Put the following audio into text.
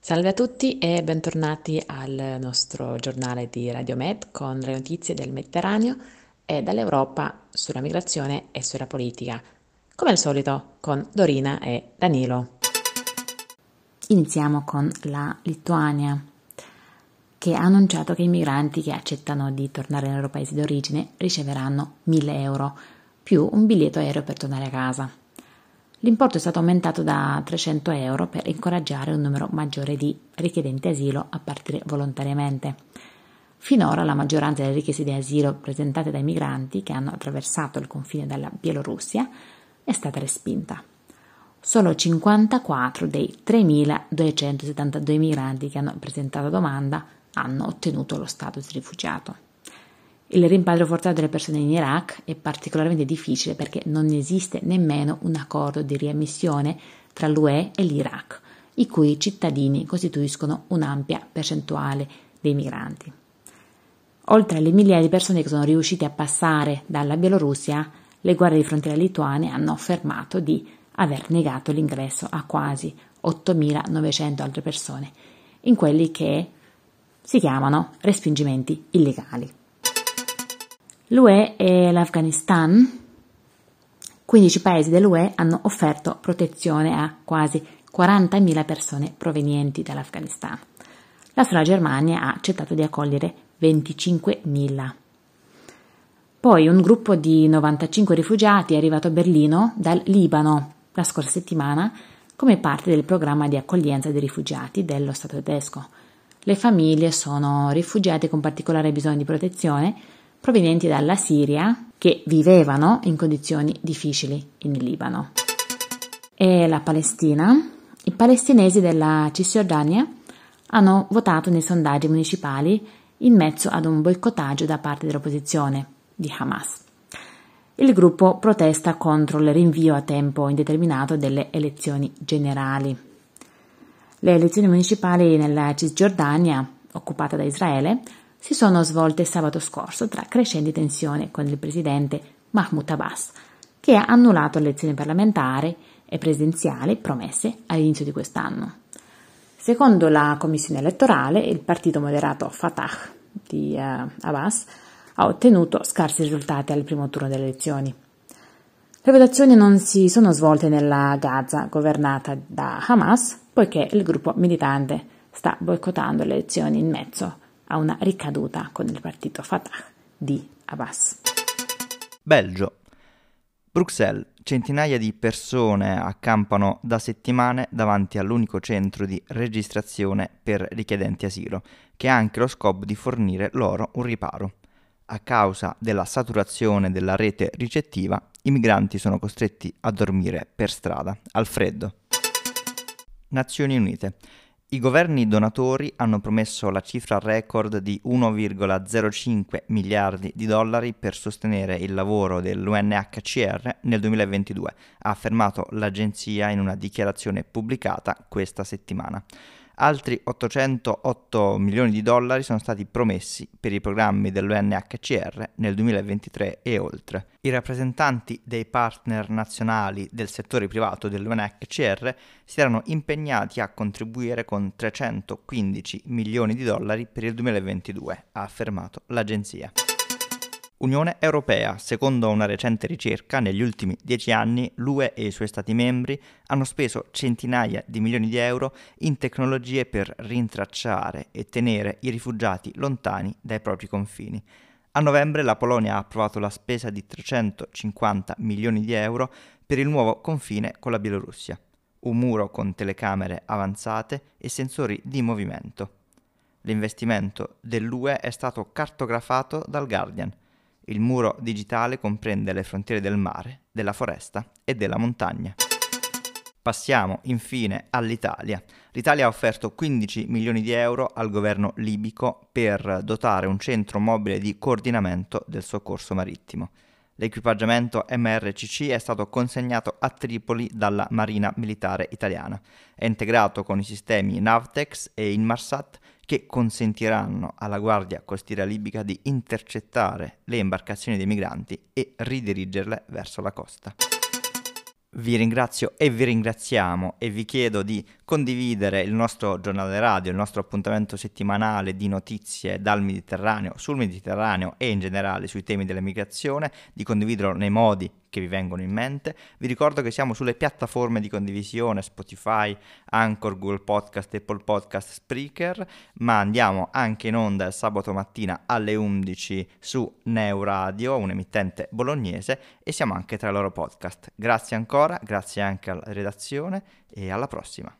Salve a tutti e bentornati al nostro giornale di Radio Med con le notizie del Mediterraneo e dall'Europa sulla migrazione e sulla politica, come al solito con Dorina e Danilo. Iniziamo con la Lituania, che ha annunciato che i migranti che accettano di tornare nei loro paesi d'origine riceveranno 1000 euro più un biglietto aereo per tornare a casa. L'importo è stato aumentato da 300 euro per incoraggiare un numero maggiore di richiedenti asilo a partire volontariamente. Finora la maggioranza delle richieste di asilo presentate dai migranti che hanno attraversato il confine dalla Bielorussia è stata respinta. Solo 54 dei 3.272 migranti che hanno presentato domanda hanno ottenuto lo status di rifugiato. Il rimpatrio forzato delle persone in Iraq è particolarmente difficile perché non esiste nemmeno un accordo di riammissione tra l'UE e l'Iraq, i cui cittadini costituiscono un'ampia percentuale dei migranti. Oltre alle migliaia di persone che sono riuscite a passare dalla Bielorussia, le guardie di frontiera lituane hanno affermato di aver negato l'ingresso a quasi 8.900 altre persone, in quelli che si chiamano respingimenti illegali. L'UE e l'Afghanistan, 15 paesi dell'UE hanno offerto protezione a quasi 40.000 persone provenienti dall'Afghanistan. La sola Germania ha accettato di accogliere 25.000. Poi un gruppo di 95 rifugiati è arrivato a Berlino dal Libano la scorsa settimana come parte del programma di accoglienza dei rifugiati dello Stato tedesco. Le famiglie sono rifugiati con particolare bisogno di protezione provenienti dalla Siria che vivevano in condizioni difficili in Libano. E la Palestina? I palestinesi della Cisgiordania hanno votato nei sondaggi municipali in mezzo ad un boicottaggio da parte dell'opposizione di Hamas. Il gruppo protesta contro il rinvio a tempo indeterminato delle elezioni generali. Le elezioni municipali nella Cisgiordania, occupata da Israele, si sono svolte sabato scorso tra crescenti tensioni con il presidente Mahmoud Abbas, che ha annullato le elezioni parlamentari e presidenziali promesse all'inizio di quest'anno. Secondo la commissione elettorale, il partito moderato Fatah di uh, Abbas ha ottenuto scarsi risultati al primo turno delle elezioni. Le votazioni non si sono svolte nella Gaza governata da Hamas, poiché il gruppo militante sta boicottando le elezioni in mezzo a una ricaduta con il partito Fatah di Abbas. Belgio. Bruxelles. Centinaia di persone accampano da settimane davanti all'unico centro di registrazione per richiedenti asilo, che ha anche lo scopo di fornire loro un riparo. A causa della saturazione della rete ricettiva, i migranti sono costretti a dormire per strada, al freddo. Nazioni Unite. I governi donatori hanno promesso la cifra record di 1,05 miliardi di dollari per sostenere il lavoro dell'UNHCR nel 2022, ha affermato l'agenzia in una dichiarazione pubblicata questa settimana. Altri 808 milioni di dollari sono stati promessi per i programmi dell'UNHCR nel 2023 e oltre. I rappresentanti dei partner nazionali del settore privato dell'UNHCR si erano impegnati a contribuire con 315 milioni di dollari per il 2022, ha affermato l'agenzia. Unione Europea. Secondo una recente ricerca, negli ultimi dieci anni l'UE e i suoi Stati membri hanno speso centinaia di milioni di euro in tecnologie per rintracciare e tenere i rifugiati lontani dai propri confini. A novembre la Polonia ha approvato la spesa di 350 milioni di euro per il nuovo confine con la Bielorussia, un muro con telecamere avanzate e sensori di movimento. L'investimento dell'UE è stato cartografato dal Guardian il muro digitale comprende le frontiere del mare, della foresta e della montagna. Passiamo infine all'Italia. L'Italia ha offerto 15 milioni di euro al governo libico per dotare un centro mobile di coordinamento del soccorso marittimo. L'equipaggiamento MRCC è stato consegnato a Tripoli dalla Marina Militare Italiana. È integrato con i sistemi Navtex e Inmarsat che consentiranno alla Guardia Costiera Libica di intercettare le imbarcazioni dei migranti e ridirigerle verso la costa. Vi ringrazio e vi ringraziamo e vi chiedo di condividere il nostro giornale radio, il nostro appuntamento settimanale di notizie dal Mediterraneo, sul Mediterraneo e in generale sui temi dell'emigrazione, di condividerlo nei modi che vi vengono in mente. Vi ricordo che siamo sulle piattaforme di condivisione Spotify, Anchor, Google Podcast, Apple Podcast, Spreaker, ma andiamo anche in onda il sabato mattina alle 11 su Neo Radio, un emittente bolognese, e siamo anche tra i loro podcast. Grazie ancora, grazie anche alla redazione e alla prossima.